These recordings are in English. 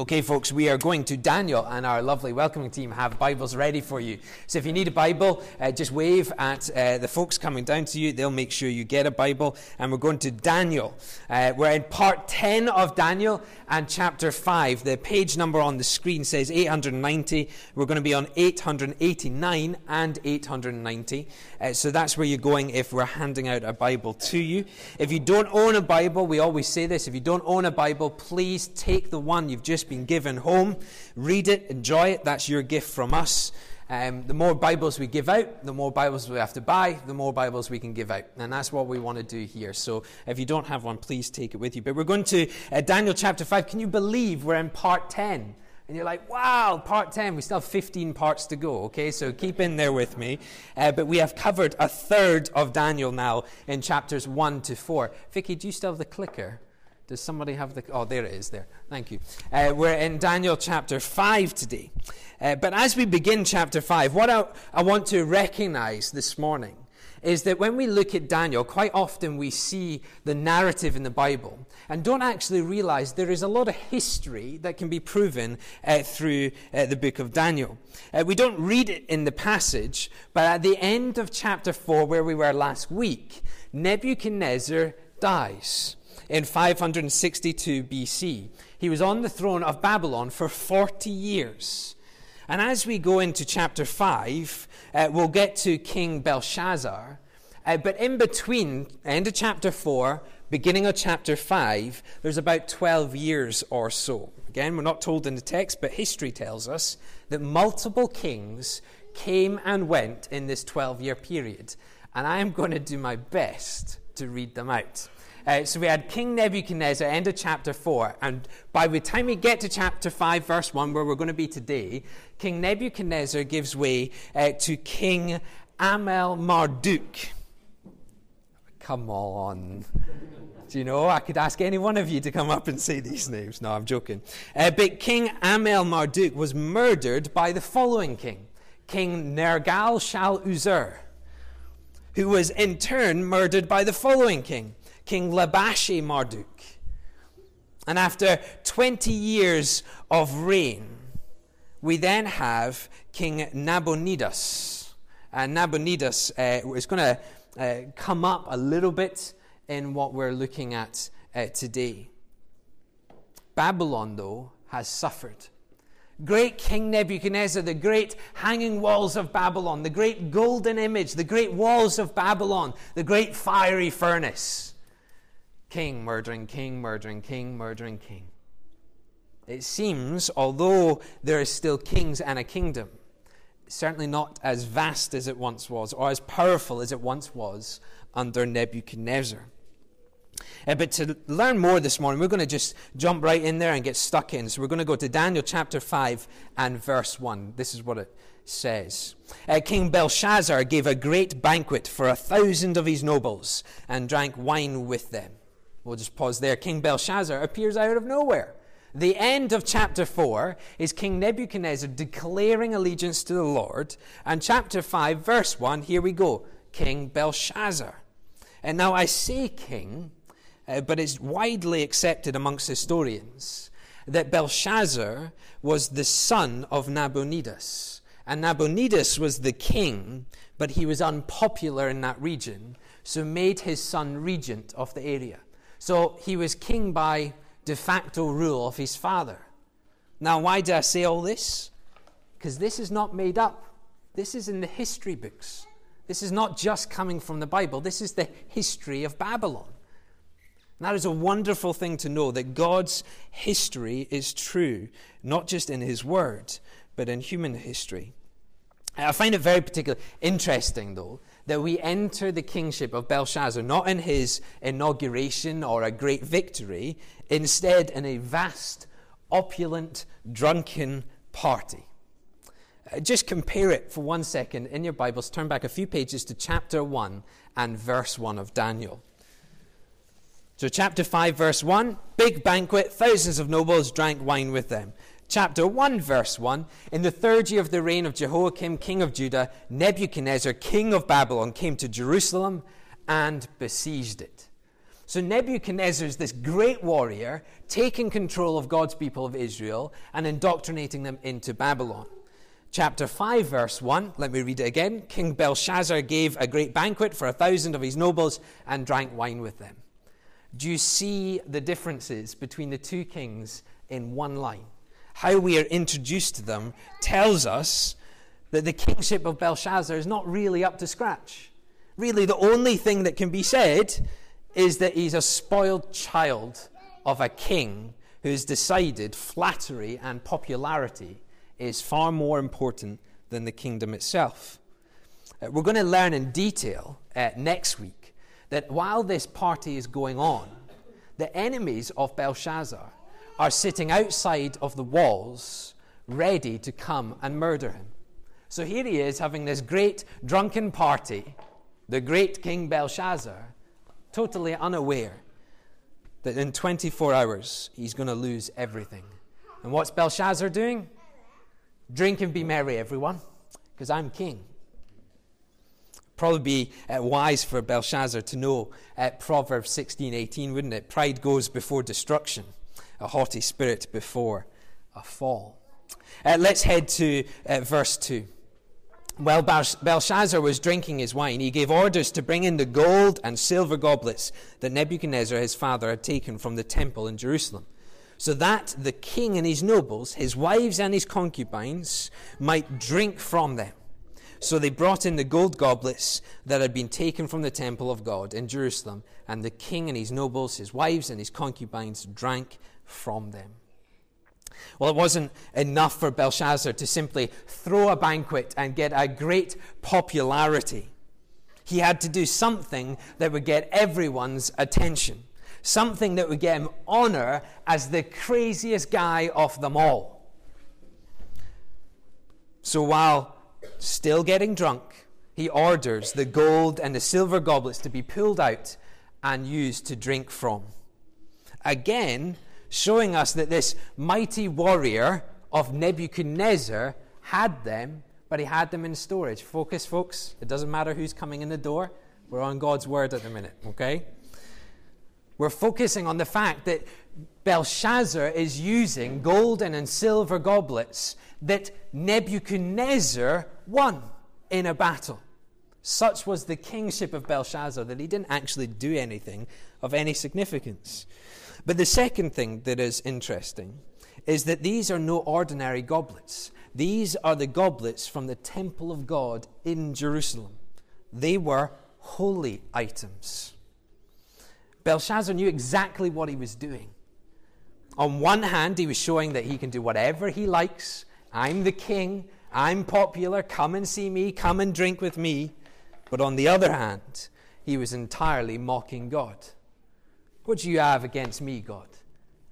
Okay, folks, we are going to Daniel, and our lovely welcoming team have Bibles ready for you. So if you need a Bible, uh, just wave at uh, the folks coming down to you. They'll make sure you get a Bible. And we're going to Daniel. Uh, we're in part 10 of Daniel and chapter 5. The page number on the screen says 890. We're going to be on 889 and 890. Uh, so that's where you're going if we're handing out a Bible to you. If you don't own a Bible, we always say this if you don't own a Bible, please take the one you've just been given home. Read it, enjoy it. That's your gift from us. Um, the more Bibles we give out, the more Bibles we have to buy, the more Bibles we can give out. And that's what we want to do here. So if you don't have one, please take it with you. But we're going to uh, Daniel chapter 5. Can you believe we're in part 10? And you're like, wow, part 10. We still have 15 parts to go, okay? So keep in there with me. Uh, but we have covered a third of Daniel now in chapters 1 to 4. Vicky, do you still have the clicker? Does somebody have the. Oh, there it is, there. Thank you. Uh, we're in Daniel chapter 5 today. Uh, but as we begin chapter 5, what I, I want to recognize this morning is that when we look at Daniel, quite often we see the narrative in the Bible and don't actually realize there is a lot of history that can be proven uh, through uh, the book of Daniel. Uh, we don't read it in the passage, but at the end of chapter 4, where we were last week, Nebuchadnezzar dies in 562 BC. He was on the throne of Babylon for 40 years. And as we go into chapter 5, uh, we'll get to King Belshazzar. Uh, but in between, end of chapter 4, beginning of chapter 5, there's about 12 years or so. Again, we're not told in the text, but history tells us that multiple kings came and went in this 12 year period. And I am going to do my best to read them out. Uh, so we had King Nebuchadnezzar, end of chapter 4. And by the time we get to chapter 5, verse 1, where we're going to be today, King Nebuchadnezzar gives way uh, to King Amel Marduk. Come on. Do you know? I could ask any one of you to come up and say these names. No, I'm joking. Uh, but King Amel Marduk was murdered by the following king King Nergal Shal Uzer, who was in turn murdered by the following king King Labashi Marduk. And after 20 years of reign, we then have King Nabonidus. And Nabonidus uh, is going to uh, come up a little bit in what we're looking at uh, today. Babylon, though, has suffered. Great King Nebuchadnezzar, the great hanging walls of Babylon, the great golden image, the great walls of Babylon, the great fiery furnace king murdering king, murdering king, murdering king. It seems, although there is still kings and a kingdom, certainly not as vast as it once was, or as powerful as it once was under Nebuchadnezzar. Uh, but to learn more this morning, we're going to just jump right in there and get stuck in. So we're going to go to Daniel chapter 5 and verse 1. This is what it says uh, King Belshazzar gave a great banquet for a thousand of his nobles and drank wine with them. We'll just pause there. King Belshazzar appears out of nowhere. The end of chapter 4 is King Nebuchadnezzar declaring allegiance to the Lord. And chapter 5, verse 1, here we go King Belshazzar. And now I say king, uh, but it's widely accepted amongst historians that Belshazzar was the son of Nabonidus. And Nabonidus was the king, but he was unpopular in that region, so made his son regent of the area. So he was king by de facto rule of his father. Now, why do I say all this? Because this is not made up. This is in the history books. This is not just coming from the Bible. This is the history of Babylon. And that is a wonderful thing to know that God's history is true, not just in His Word, but in human history. I find it very particularly interesting, though, that we enter the kingship of Belshazzar not in his inauguration or a great victory, instead in a vast, opulent, drunken party. Uh, just compare it for one second in your Bibles. Turn back a few pages to chapter 1 and verse 1 of Daniel. So, chapter 5, verse 1 big banquet, thousands of nobles drank wine with them chapter 1, verse 1 In the third year of the reign of Jehoiakim, king of Judah, Nebuchadnezzar, king of Babylon, came to Jerusalem and besieged it. So Nebuchadnezzar is this great warrior taking control of God's people of Israel and indoctrinating them into Babylon. Chapter 5, verse 1, let me read it again. King Belshazzar gave a great banquet for a thousand of his nobles and drank wine with them. Do you see the differences between the two kings in one line? How we are introduced to them tells us that the kingship of Belshazzar is not really up to scratch. Really, the only thing that can be said is that he's a spoiled child of a king who's decided flattery and popularity is far more important than the kingdom itself. Uh, we're going to learn in detail uh, next week that while this party is going on, the enemies of Belshazzar are sitting outside of the walls ready to come and murder him. So here he is having this great drunken party, the great King Belshazzar, totally unaware that in 24 hours he's going to lose everything. And what's Belshazzar doing? Drink and be merry, everyone, because I'm king. Probably be uh, wise for Belshazzar to know uh, Proverbs 16:18, wouldn't it? Pride goes before destruction, a haughty spirit before a fall. Uh, let's head to uh, verse 2. While Belshazzar was drinking his wine, he gave orders to bring in the gold and silver goblets that Nebuchadnezzar, his father, had taken from the temple in Jerusalem, so that the king and his nobles, his wives and his concubines, might drink from them. So they brought in the gold goblets that had been taken from the temple of God in Jerusalem, and the king and his nobles, his wives and his concubines drank from them. Well, it wasn't enough for Belshazzar to simply throw a banquet and get a great popularity. He had to do something that would get everyone's attention, something that would get him honor as the craziest guy of them all. So while still getting drunk, he orders the gold and the silver goblets to be pulled out and used to drink from. Again, showing us that this mighty warrior of Nebuchadnezzar had them, but he had them in storage. Focus, folks. It doesn't matter who's coming in the door. We're on God's word at the minute, okay? We're focusing on the fact that Belshazzar is using golden and silver goblets that Nebuchadnezzar won in a battle. Such was the kingship of Belshazzar that he didn't actually do anything of any significance. But the second thing that is interesting is that these are no ordinary goblets. These are the goblets from the temple of God in Jerusalem. They were holy items. Belshazzar knew exactly what he was doing. On one hand, he was showing that he can do whatever he likes. I'm the king. I'm popular. Come and see me. Come and drink with me. But on the other hand, he was entirely mocking God. What do you have against me, God?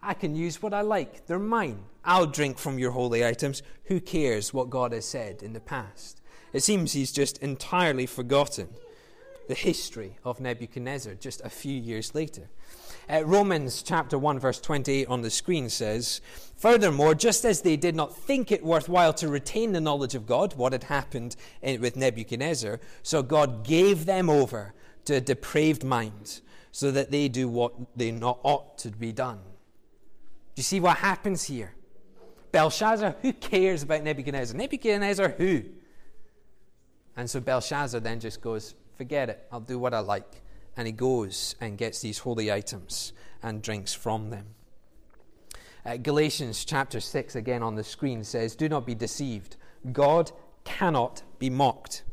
I can use what I like. They're mine. I'll drink from your holy items. Who cares what God has said in the past? It seems he's just entirely forgotten the history of Nebuchadnezzar just a few years later. Uh, Romans chapter 1, verse 28 on the screen says, Furthermore, just as they did not think it worthwhile to retain the knowledge of God, what had happened in, with Nebuchadnezzar, so God gave them over to a depraved mind so that they do what they not ought to be done. Do you see what happens here? Belshazzar, who cares about Nebuchadnezzar? Nebuchadnezzar, who? And so Belshazzar then just goes, Forget it, I'll do what I like. And he goes and gets these holy items and drinks from them. Uh, Galatians chapter 6, again on the screen, says, Do not be deceived. God cannot be mocked.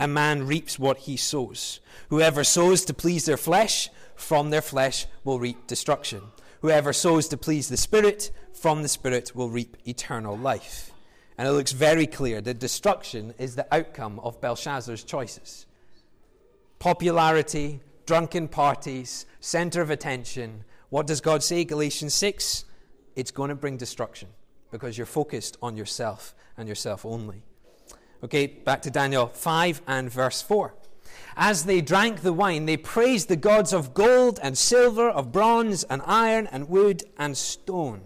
A man reaps what he sows. Whoever sows to please their flesh, from their flesh will reap destruction. Whoever sows to please the Spirit, from the Spirit will reap eternal life. And it looks very clear that destruction is the outcome of Belshazzar's choices. Popularity, drunken parties, center of attention. What does God say? Galatians 6 it's going to bring destruction because you're focused on yourself and yourself only. Okay, back to Daniel 5 and verse 4. As they drank the wine, they praised the gods of gold and silver, of bronze and iron and wood and stone.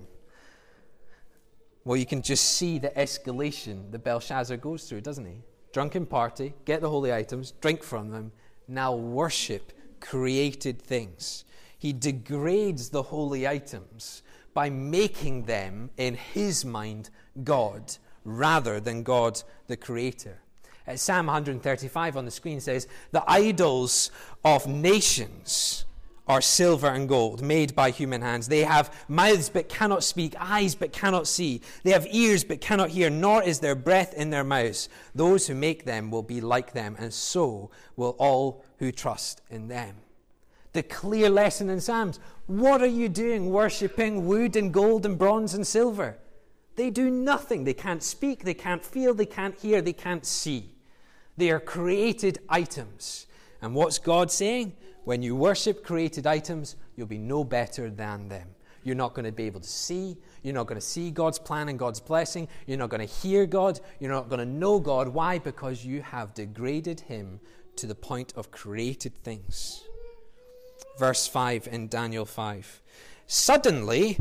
Well, you can just see the escalation that Belshazzar goes through, doesn't he? Drunken party, get the holy items, drink from them, now worship created things. he degrades the holy items by making them, in his mind, God rather than God the Creator. Uh, Psalm 135 on the screen says, The idols of nations are silver and gold, made by human hands. They have mouths but cannot speak, eyes but cannot see. They have ears but cannot hear, nor is there breath in their mouths. Those who make them will be like them, and so will all who trust in them. The clear lesson in Psalms what are you doing worshipping wood and gold and bronze and silver? They do nothing. They can't speak, they can't feel, they can't hear, they can't see. They are created items. And what's God saying? When you worship created items, you'll be no better than them. You're not going to be able to see. You're not going to see God's plan and God's blessing. You're not going to hear God. You're not going to know God. Why? Because you have degraded Him to the point of created things. Verse 5 in Daniel 5. Suddenly,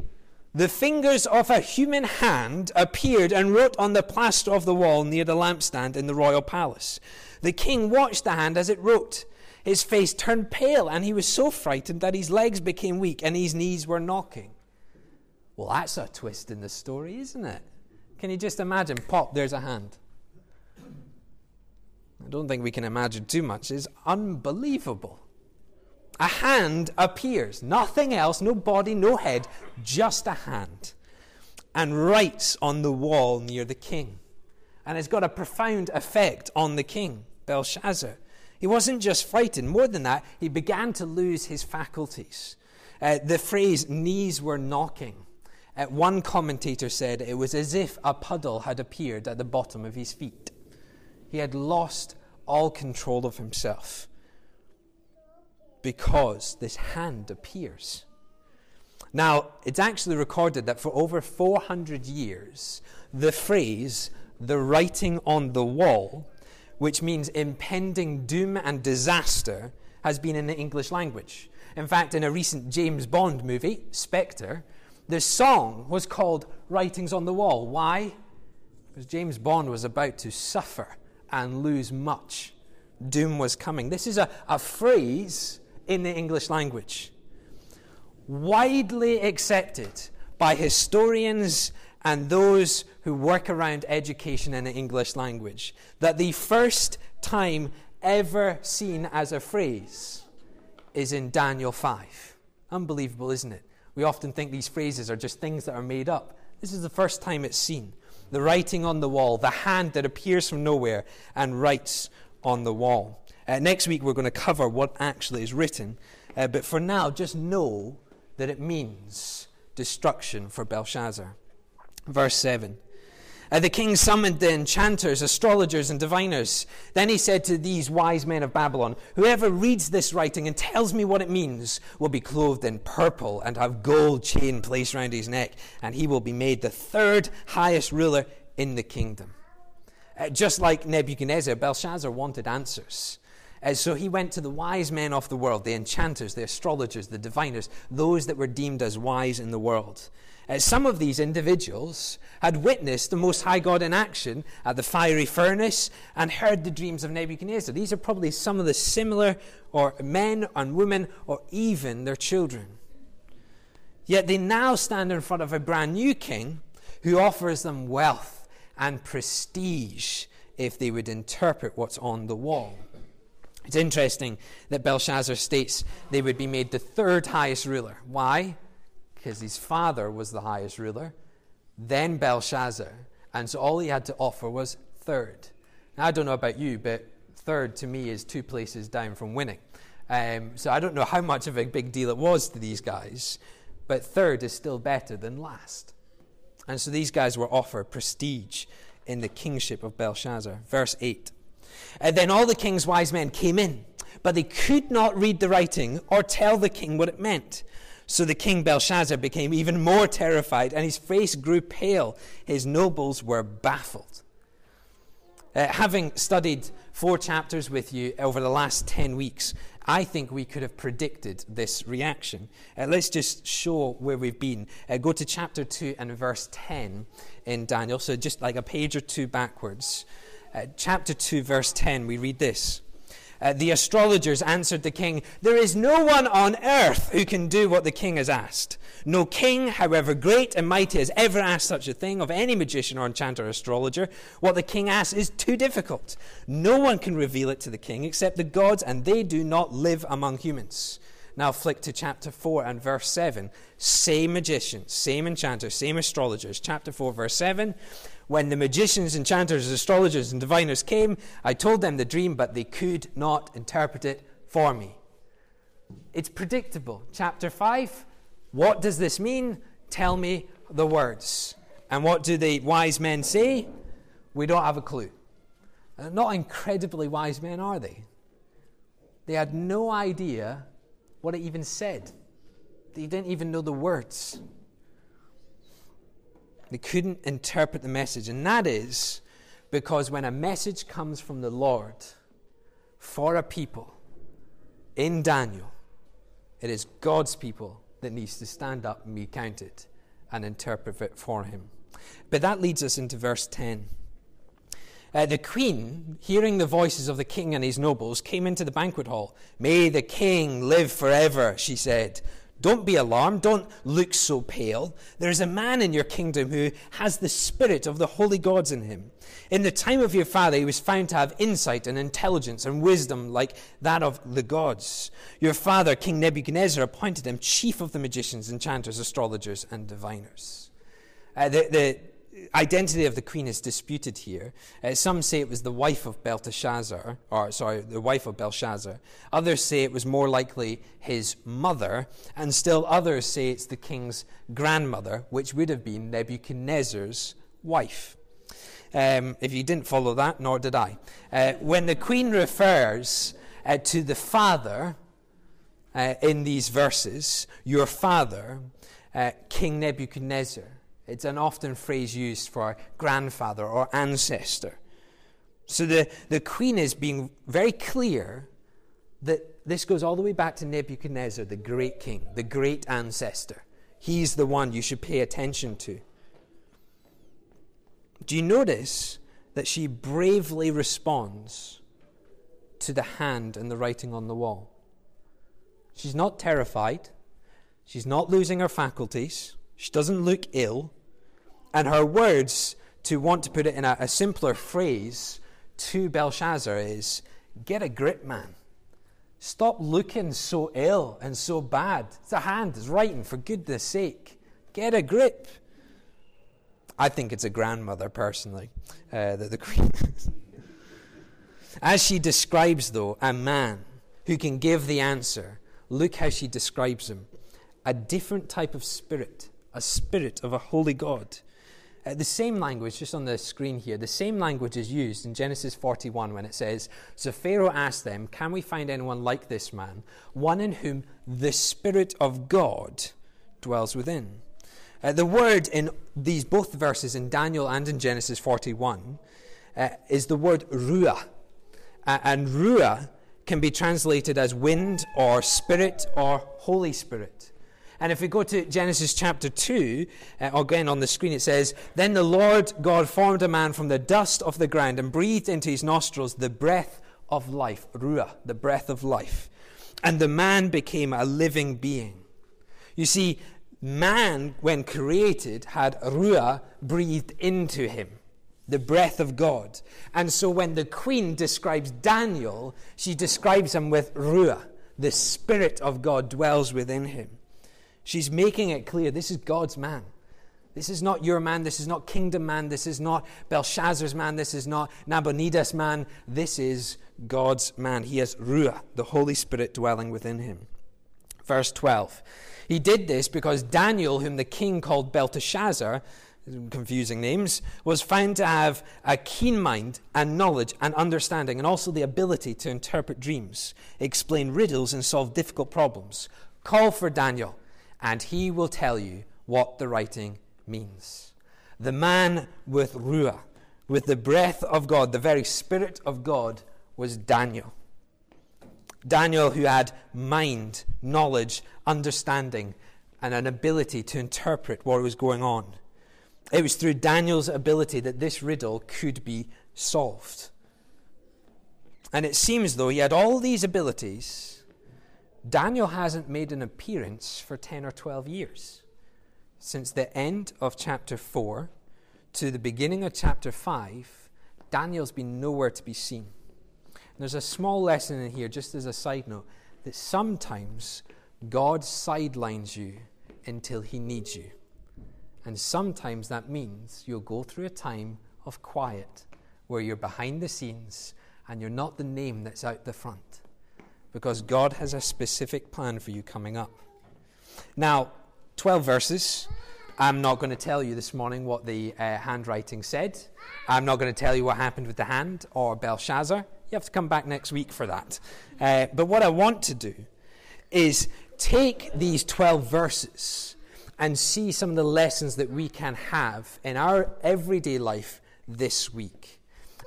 the fingers of a human hand appeared and wrote on the plaster of the wall near the lampstand in the royal palace. The king watched the hand as it wrote. His face turned pale, and he was so frightened that his legs became weak and his knees were knocking. Well, that's a twist in the story, isn't it? Can you just imagine? Pop, there's a hand. I don't think we can imagine too much. It's unbelievable a hand appears. Nothing else, no body, no head, just a hand. And writes on the wall near the king. And it's got a profound effect on the king, Belshazzar. He wasn't just frightened, more than that, he began to lose his faculties. Uh, the phrase knees were knocking. Uh, one commentator said it was as if a puddle had appeared at the bottom of his feet. He had lost all control of himself because this hand appears. Now, it's actually recorded that for over 400 years, the phrase, the writing on the wall, which means impending doom and disaster, has been in the English language. In fact, in a recent James Bond movie, Spectre, the song was called Writings on the Wall. Why? Because James Bond was about to suffer and lose much. Doom was coming. This is a, a phrase in the English language. Widely accepted by historians and those who work around education in the English language that the first time ever seen as a phrase is in Daniel 5. Unbelievable, isn't it? We often think these phrases are just things that are made up. This is the first time it's seen. The writing on the wall, the hand that appears from nowhere and writes on the wall. Uh, next week, we're going to cover what actually is written. Uh, but for now, just know that it means destruction for Belshazzar. Verse 7. Uh, the king summoned the enchanters, astrologers, and diviners. Then he said to these wise men of Babylon Whoever reads this writing and tells me what it means will be clothed in purple and have gold chain placed round his neck, and he will be made the third highest ruler in the kingdom. Uh, just like Nebuchadnezzar, Belshazzar wanted answers. Uh, so he went to the wise men of the world, the enchanters, the astrologers, the diviners, those that were deemed as wise in the world. Uh, some of these individuals had witnessed the Most High God in action at the fiery furnace and heard the dreams of Nebuchadnezzar. These are probably some of the similar or men and women or even their children. Yet they now stand in front of a brand new king who offers them wealth and prestige if they would interpret what's on the wall. It's interesting that Belshazzar states they would be made the third highest ruler. Why? Because his father was the highest ruler, then Belshazzar, and so all he had to offer was third. Now, I don't know about you, but third to me is two places down from winning. Um, so I don't know how much of a big deal it was to these guys, but third is still better than last. And so these guys were offered prestige in the kingship of Belshazzar. Verse 8. And then all the king's wise men came in, but they could not read the writing or tell the king what it meant. So the king Belshazzar became even more terrified, and his face grew pale. His nobles were baffled. Uh, having studied four chapters with you over the last 10 weeks, I think we could have predicted this reaction. Uh, let's just show where we've been. Uh, go to chapter 2 and verse 10 in Daniel, so just like a page or two backwards uh, chapter 2, verse 10, we read this Uh, the astrologers answered the king, There is no one on earth who can do what the king has asked. No king, however great and mighty, has ever asked such a thing of any magician or enchanter or astrologer. What the king asks is too difficult. No one can reveal it to the king except the gods, and they do not live among humans. Now flick to chapter 4 and verse 7. Same magicians, same enchanters, same astrologers. Chapter 4, verse 7. When the magicians, enchanters, astrologers, and diviners came, I told them the dream, but they could not interpret it for me. It's predictable. Chapter 5. What does this mean? Tell me the words. And what do the wise men say? We don't have a clue. Uh, not incredibly wise men, are they? They had no idea what it even said. They didn't even know the words. They couldn't interpret the message. And that is because when a message comes from the Lord for a people in Daniel, it is God's people that needs to stand up and be counted and interpret it for him. But that leads us into verse 10. Uh, the queen, hearing the voices of the king and his nobles, came into the banquet hall. May the king live forever, she said. Don't be alarmed. Don't look so pale. There is a man in your kingdom who has the spirit of the holy gods in him. In the time of your father, he was found to have insight and intelligence and wisdom like that of the gods. Your father, King Nebuchadnezzar, appointed him chief of the magicians, enchanters, astrologers, and diviners. Uh, the, the identity of the queen is disputed here. Uh, some say it was the wife of Belteshazzar, or sorry, the wife of Belshazzar. Others say it was more likely his mother, and still others say it's the king's grandmother, which would have been Nebuchadnezzar's wife. Um, if you didn't follow that, nor did I. Uh, when the queen refers uh, to the father uh, in these verses, your father, uh, King Nebuchadnezzar, it's an often phrase used for grandfather or ancestor. So the, the queen is being very clear that this goes all the way back to Nebuchadnezzar, the great king, the great ancestor. He's the one you should pay attention to. Do you notice that she bravely responds to the hand and the writing on the wall? She's not terrified. She's not losing her faculties. She doesn't look ill. And her words, to want to put it in a, a simpler phrase to Belshazzar, is get a grip, man. Stop looking so ill and so bad. It's a hand, it's writing, for goodness sake. Get a grip. I think it's a grandmother, personally, uh, that the queen. As she describes, though, a man who can give the answer, look how she describes him a different type of spirit, a spirit of a holy God. Uh, the same language, just on the screen here, the same language is used in Genesis 41 when it says, So Pharaoh asked them, Can we find anyone like this man, one in whom the Spirit of God dwells within? Uh, the word in these both verses, in Daniel and in Genesis 41, uh, is the word ruah. Uh, and ruah can be translated as wind or spirit or Holy Spirit. And if we go to Genesis chapter 2, uh, again on the screen, it says, Then the Lord God formed a man from the dust of the ground and breathed into his nostrils the breath of life, Ruah, the breath of life. And the man became a living being. You see, man, when created, had Ruah breathed into him the breath of God. And so when the queen describes Daniel, she describes him with Ruah. The Spirit of God dwells within him. She's making it clear this is God's man. This is not your man. This is not kingdom man. This is not Belshazzar's man. This is not Nabonidus' man. This is God's man. He has Ruah, the Holy Spirit dwelling within him. Verse 12. He did this because Daniel, whom the king called Belteshazzar, confusing names, was found to have a keen mind and knowledge and understanding, and also the ability to interpret dreams, explain riddles, and solve difficult problems. Call for Daniel and he will tell you what the writing means. The man with Ruah, with the breath of God, the very Spirit of God, was Daniel. Daniel, who had mind, knowledge, understanding, and an ability to interpret what was going on. It was through Daniel's ability that this riddle could be solved. And it seems, though, he had all these abilities, Daniel hasn't made an appearance for 10 or 12 years. Since the end of chapter 4 to the beginning of chapter 5, Daniel's been nowhere to be seen. And there's a small lesson in here, just as a side note, that sometimes God sidelines you until he needs you. And sometimes that means you'll go through a time of quiet where you're behind the scenes and you're not the name that's out the front. Because God has a specific plan for you coming up. Now, 12 verses. I'm not going to tell you this morning what the uh, handwriting said. I'm not going to tell you what happened with the hand or Belshazzar. You have to come back next week for that. Uh, but what I want to do is take these 12 verses and see some of the lessons that we can have in our everyday life this week.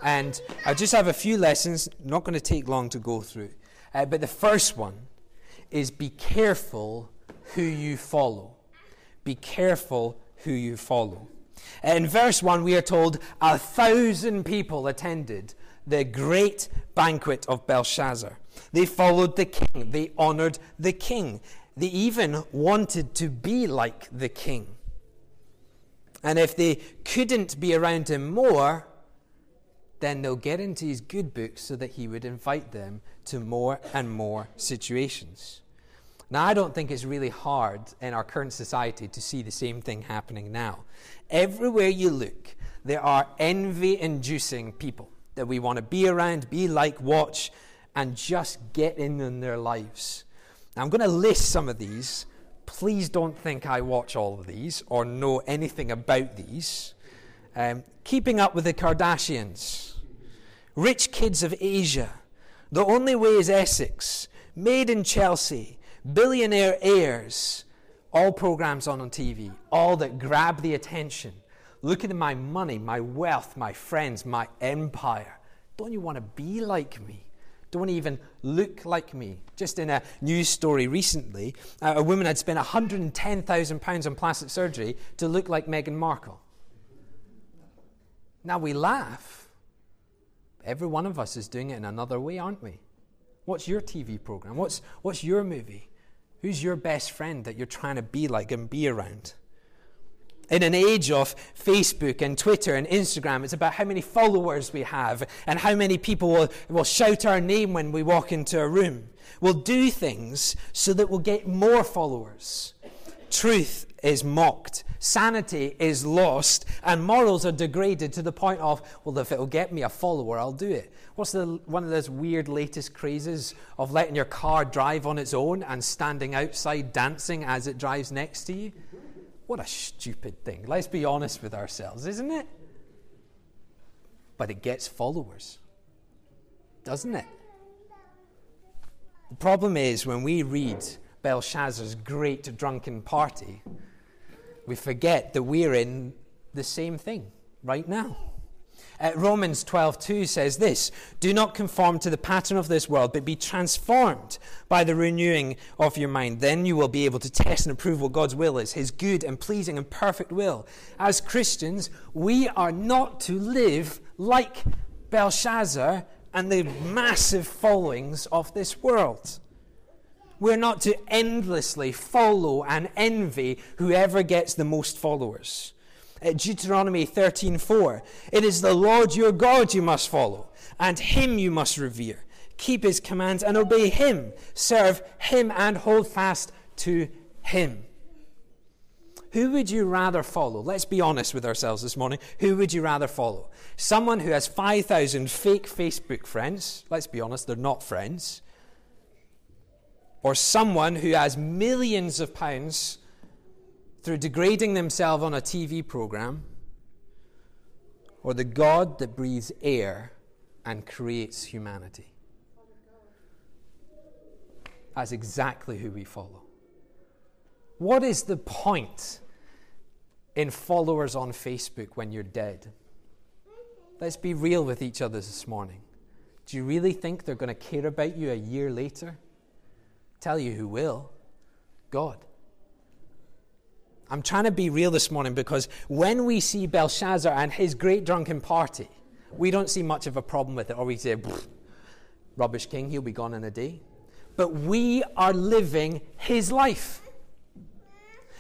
And I just have a few lessons, not going to take long to go through. Uh, but the first one is be careful who you follow. Be careful who you follow. In verse 1, we are told a thousand people attended the great banquet of Belshazzar. They followed the king, they honored the king, they even wanted to be like the king. And if they couldn't be around him more, then they'll get into his good books so that he would invite them to more and more situations. Now, I don't think it's really hard in our current society to see the same thing happening now. Everywhere you look, there are envy inducing people that we want to be around, be like, watch, and just get in on their lives. Now, I'm going to list some of these. Please don't think I watch all of these or know anything about these. Um, keeping up with the Kardashians, rich kids of Asia, the only way is Essex, made in Chelsea, billionaire heirs, all programs on on TV, all that grab the attention. Look at my money, my wealth, my friends, my empire. Don't you want to be like me? Don't even look like me. Just in a news story recently, uh, a woman had spent £110,000 on plastic surgery to look like Meghan Markle. Now we laugh. Every one of us is doing it in another way, aren't we? What's your TV program? What's, what's your movie? Who's your best friend that you're trying to be like and be around? In an age of Facebook and Twitter and Instagram, it's about how many followers we have and how many people will, will shout our name when we walk into a room. We'll do things so that we'll get more followers. Truth is mocked, sanity is lost, and morals are degraded to the point of, well, if it'll get me a follower, I'll do it. What's the, one of those weird latest crazes of letting your car drive on its own and standing outside dancing as it drives next to you? What a stupid thing. Let's be honest with ourselves, isn't it? But it gets followers, doesn't it? The problem is when we read Belshazzar's great drunken party, we forget that we're in the same thing right now. Uh, Romans 12:2 says this, "Do not conform to the pattern of this world, but be transformed by the renewing of your mind. Then you will be able to test and approve what God's will is, his good and pleasing and perfect will." As Christians, we are not to live like Belshazzar and the massive followings of this world. We're not to endlessly follow and envy whoever gets the most followers. At Deuteronomy 13:4. It is the Lord your God you must follow, and him you must revere. Keep his commands and obey him. Serve him and hold fast to him. Who would you rather follow? Let's be honest with ourselves this morning. Who would you rather follow? Someone who has 5,000 fake Facebook friends. Let's be honest, they're not friends. Or someone who has millions of pounds through degrading themselves on a TV program, or the God that breathes air and creates humanity. That's exactly who we follow. What is the point in followers on Facebook when you're dead? Let's be real with each other this morning. Do you really think they're going to care about you a year later? Tell you who will God. I'm trying to be real this morning because when we see Belshazzar and his great drunken party, we don't see much of a problem with it, or we say, Rubbish King, he'll be gone in a day. But we are living his life.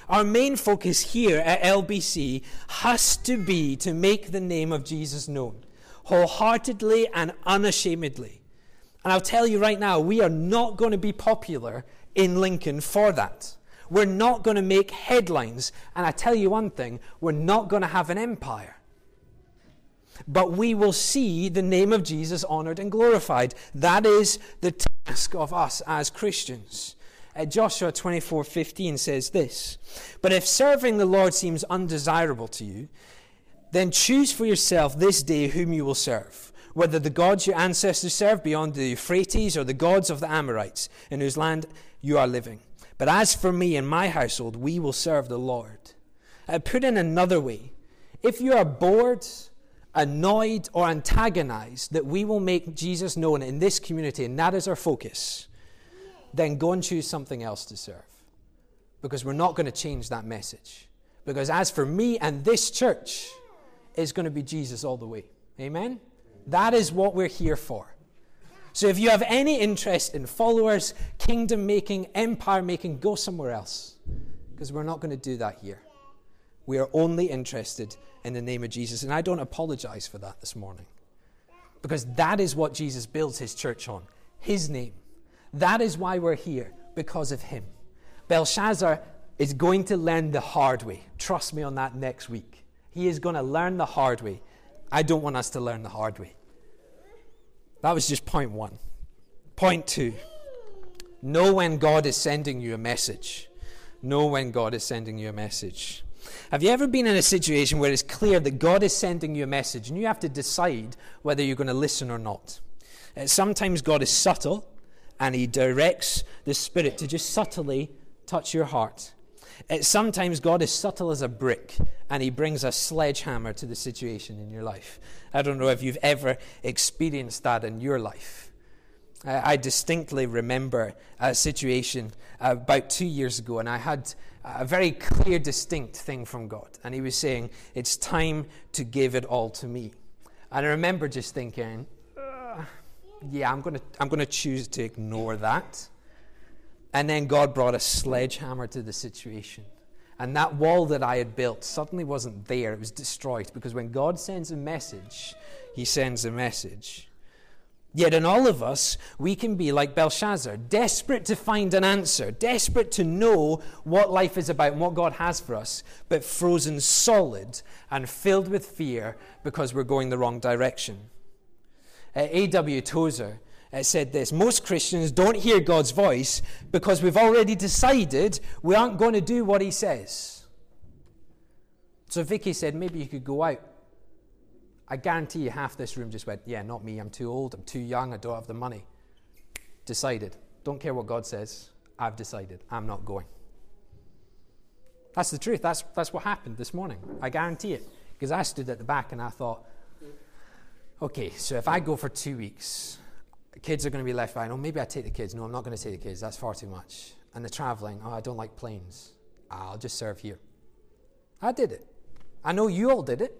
Our main focus here at LBC has to be to make the name of Jesus known, wholeheartedly and unashamedly. And I'll tell you right now, we are not going to be popular in Lincoln for that. We're not going to make headlines. And I tell you one thing, we're not going to have an empire. But we will see the name of Jesus honored and glorified. That is the task of us as Christians. Uh, Joshua 24:15 says this, "But if serving the Lord seems undesirable to you, then choose for yourself this day whom you will serve, whether the gods your ancestors served beyond the Euphrates or the gods of the Amorites in whose land you are living. But as for me and my household, we will serve the Lord." Uh, put in another way, if you are bored, annoyed, or antagonized that we will make Jesus known in this community, and that is our focus, then go and choose something else to serve. Because we're not going to change that message. Because as for me and this church, it's going to be Jesus all the way. Amen? That is what we're here for. So if you have any interest in followers, kingdom making, empire making, go somewhere else. Because we're not going to do that here. We are only interested in the name of Jesus. And I don't apologize for that this morning. Because that is what Jesus builds his church on his name. That is why we're here, because of him. Belshazzar is going to learn the hard way. Trust me on that next week. He is going to learn the hard way. I don't want us to learn the hard way. That was just point one. Point two know when God is sending you a message. Know when God is sending you a message. Have you ever been in a situation where it's clear that God is sending you a message and you have to decide whether you're going to listen or not? Uh, sometimes God is subtle and He directs the Spirit to just subtly touch your heart. Uh, sometimes God is subtle as a brick and He brings a sledgehammer to the situation in your life. I don't know if you've ever experienced that in your life. Uh, I distinctly remember a situation uh, about two years ago, and I had a very clear, distinct thing from God. And He was saying, It's time to give it all to me. And I remember just thinking, Yeah, I'm going to I'm going to choose to ignore that. And then God brought a sledgehammer to the situation. And that wall that I had built suddenly wasn't there, it was destroyed. Because when God sends a message, He sends a message. Yet in all of us, we can be like Belshazzar, desperate to find an answer, desperate to know what life is about and what God has for us, but frozen solid and filled with fear because we're going the wrong direction. Uh, A.W. Tozer uh, said this Most Christians don't hear God's voice because we've already decided we aren't going to do what He says. So Vicky said, maybe you could go out I guarantee you half this room just went, Yeah, not me. I'm too old. I'm too young. I don't have the money. Decided. Don't care what God says. I've decided. I'm not going. That's the truth. That's, that's what happened this morning. I guarantee it. Because I stood at the back and I thought, okay, so if I go for two weeks, kids are going to be left behind. Oh, maybe I take the kids. No, I'm not going to take the kids. That's far too much. And the traveling. Oh, I don't like planes. I'll just serve here. I did it. I know you all did it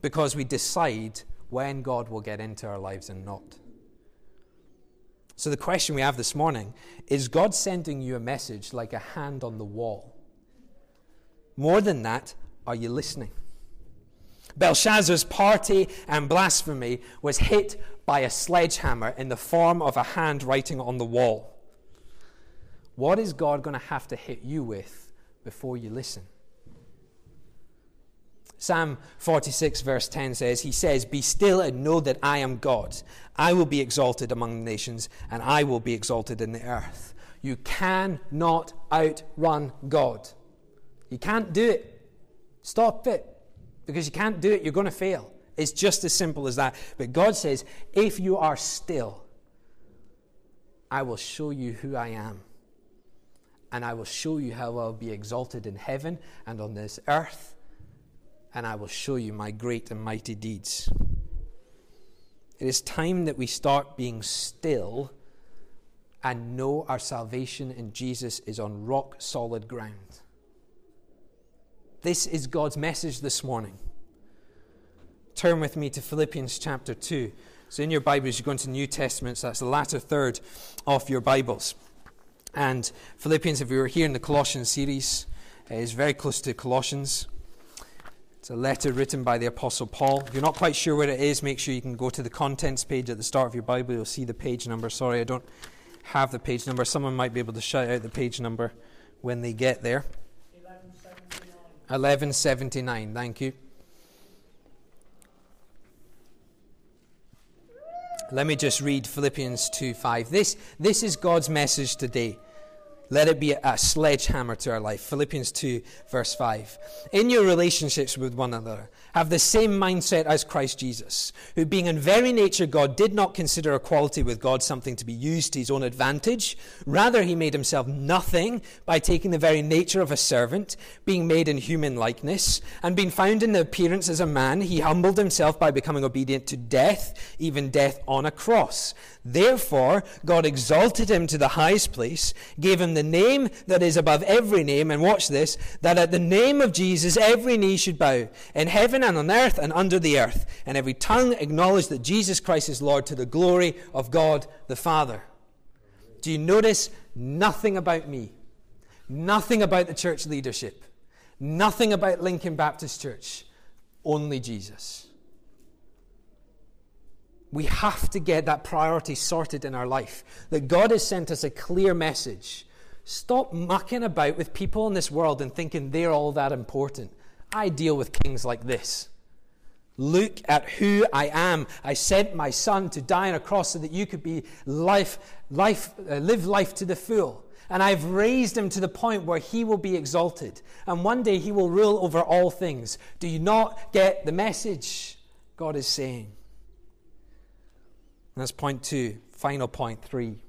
because we decide when God will get into our lives and not. So, the question we have this morning is God sending you a message like a hand on the wall? More than that, are you listening? Belshazzar's party and blasphemy was hit by a sledgehammer in the form of a handwriting on the wall. What is God going to have to hit you with before you listen? Psalm 46, verse 10 says, He says, Be still and know that I am God. I will be exalted among the nations, and I will be exalted in the earth. You cannot outrun God. You can't do it. Stop it. Because you can't do it, you're going to fail. It's just as simple as that. But God says, If you are still, I will show you who I am. And I will show you how I'll be exalted in heaven and on this earth and I will show you my great and mighty deeds. It is time that we start being still and know our salvation in Jesus is on rock solid ground. This is God's message this morning. Turn with me to Philippians chapter 2, So in your Bibles, you go into New Testament, so that's the latter third of your Bibles. And Philippians, if we were here in the Colossians series, uh, is very close to Colossians. It's a letter written by the Apostle Paul. If you're not quite sure where it is, make sure you can go to the contents page at the start of your Bible. You'll see the page number. Sorry, I don't have the page number. Someone might be able to shout out the page number when they get there. 1179. 1179, thank you. Let me just read Philippians 2 5. This, this is God's message today. Let it be a sledgehammer to our life. Philippians 2, verse 5. In your relationships with one another, have the same mindset as Christ Jesus, who, being in very nature God, did not consider equality with God something to be used to his own advantage. Rather, he made himself nothing by taking the very nature of a servant, being made in human likeness, and being found in the appearance as a man, he humbled himself by becoming obedient to death, even death on a cross. Therefore, God exalted him to the highest place, gave him the name that is above every name, and watch this, that at the name of Jesus every knee should bow, in heaven and on earth and under the earth, and every tongue acknowledge that Jesus Christ is Lord to the glory of God the Father. Do you notice nothing about me? Nothing about the church leadership? Nothing about Lincoln Baptist Church? Only Jesus. We have to get that priority sorted in our life. That God has sent us a clear message. Stop mucking about with people in this world and thinking they're all that important. I deal with kings like this. Look at who I am. I sent my son to die on a cross so that you could be life, life, uh, live life to the full. And I've raised him to the point where he will be exalted. And one day he will rule over all things. Do you not get the message? God is saying. That's point two. Final point three.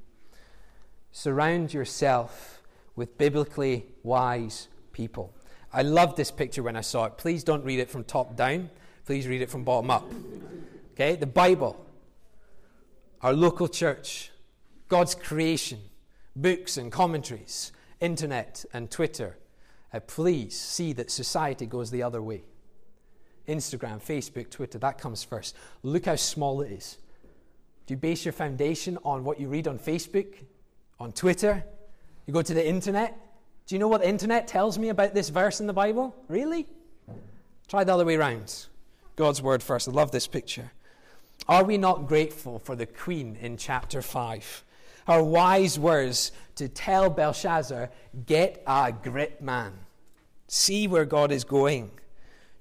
Surround yourself with biblically wise people. I loved this picture when I saw it. Please don't read it from top down. Please read it from bottom up. Okay? The Bible, our local church, God's creation, books and commentaries, internet and Twitter. Uh, please see that society goes the other way. Instagram, Facebook, Twitter, that comes first. Look how small it is. Do you base your foundation on what you read on Facebook, on Twitter? You go to the internet? Do you know what the internet tells me about this verse in the Bible? Really? Try the other way around. God's word first. I love this picture. Are we not grateful for the queen in chapter 5? Her wise words to tell Belshazzar, get a grip, man. See where God is going,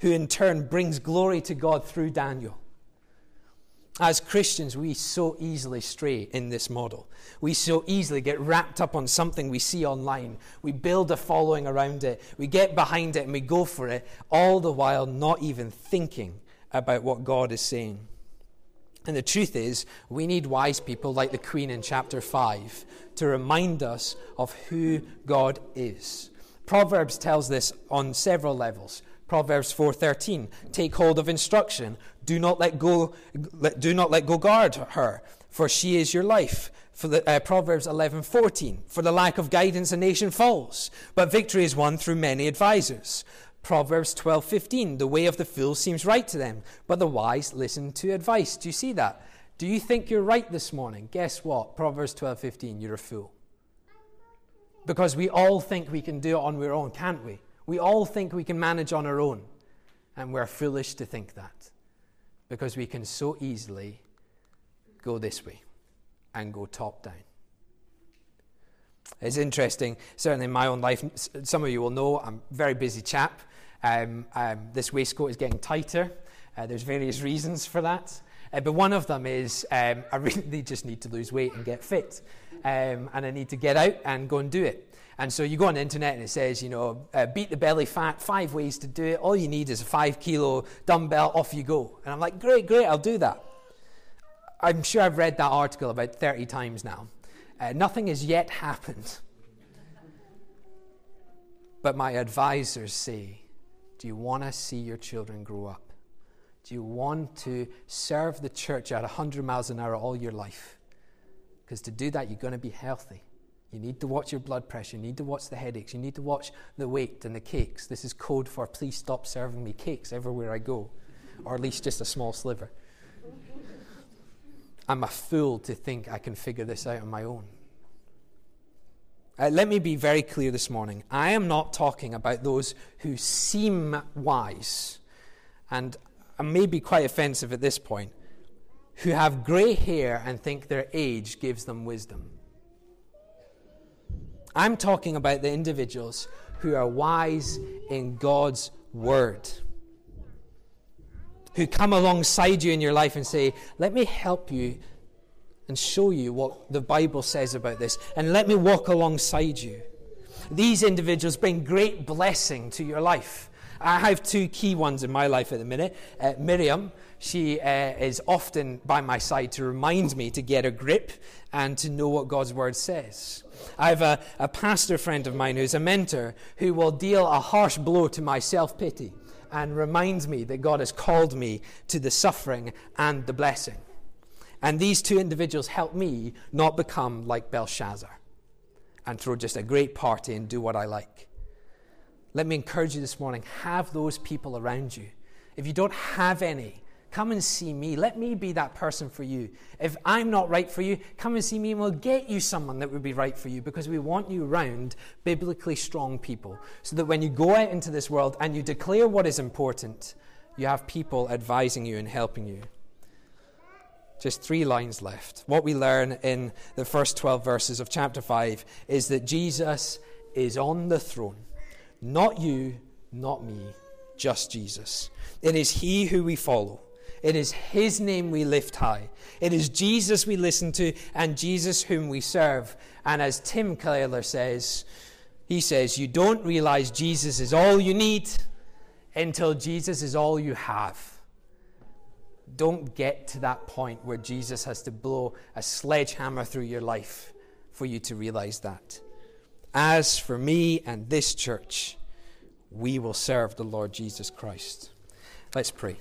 who in turn brings glory to God through Daniel. As Christians, we so easily stray in this model. We so easily get wrapped up on something we see online. We build a following around it. We get behind it and we go for it, all the while not even thinking about what God is saying. And the truth is, we need wise people like the Queen in chapter 5 to remind us of who God is. Proverbs tells this on several levels. Proverbs 4:13 Take hold of instruction. Do not let go let, do not let go guard her for she is your life. For the uh, Proverbs 11:14 For the lack of guidance a nation falls but victory is won through many advisers. Proverbs 12:15 The way of the fool seems right to them but the wise listen to advice. Do you see that? Do you think you're right this morning? Guess what? Proverbs 12:15 You're a fool. Because we all think we can do it on our own can't we we all think we can manage on our own, and we're foolish to think that because we can so easily go this way and go top down. It's interesting, certainly in my own life, some of you will know I'm a very busy chap. Um, um, this waistcoat is getting tighter. Uh, there's various reasons for that. Uh, but one of them is um, I really just need to lose weight and get fit. Um, and I need to get out and go and do it. And so you go on the internet and it says, you know, uh, beat the belly fat, five ways to do it. All you need is a five kilo dumbbell, off you go. And I'm like, great, great, I'll do that. I'm sure I've read that article about 30 times now. Uh, nothing has yet happened. But my advisors say, do you want to see your children grow up? Do you want to serve the church at 100 miles an hour all your life? Because to do that, you're going to be healthy. You need to watch your blood pressure. You need to watch the headaches. You need to watch the weight and the cakes. This is code for please stop serving me cakes everywhere I go, or at least just a small sliver. I'm a fool to think I can figure this out on my own. Uh, let me be very clear this morning. I am not talking about those who seem wise, and I may be quite offensive at this point, who have grey hair and think their age gives them wisdom. I'm talking about the individuals who are wise in God's word, who come alongside you in your life and say, Let me help you and show you what the Bible says about this, and let me walk alongside you. These individuals bring great blessing to your life. I have two key ones in my life at the minute. Uh, Miriam, she uh, is often by my side to remind me to get a grip and to know what God's word says. I have a, a pastor friend of mine who's a mentor who will deal a harsh blow to my self pity and remind me that God has called me to the suffering and the blessing. And these two individuals help me not become like Belshazzar and throw just a great party and do what I like. Let me encourage you this morning have those people around you. If you don't have any, come and see me. Let me be that person for you. If I'm not right for you, come and see me and we'll get you someone that would be right for you because we want you around biblically strong people so that when you go out into this world and you declare what is important, you have people advising you and helping you. Just three lines left. What we learn in the first 12 verses of chapter 5 is that Jesus is on the throne. Not you, not me, just Jesus. It is He who we follow. It is His name we lift high. It is Jesus we listen to and Jesus whom we serve. And as Tim Keller says, he says, You don't realize Jesus is all you need until Jesus is all you have don't get to that point where Jesus has to blow a sledgehammer through your life for you to realize that. As for me and this church, we will serve the Lord Jesus Christ. Let's pray.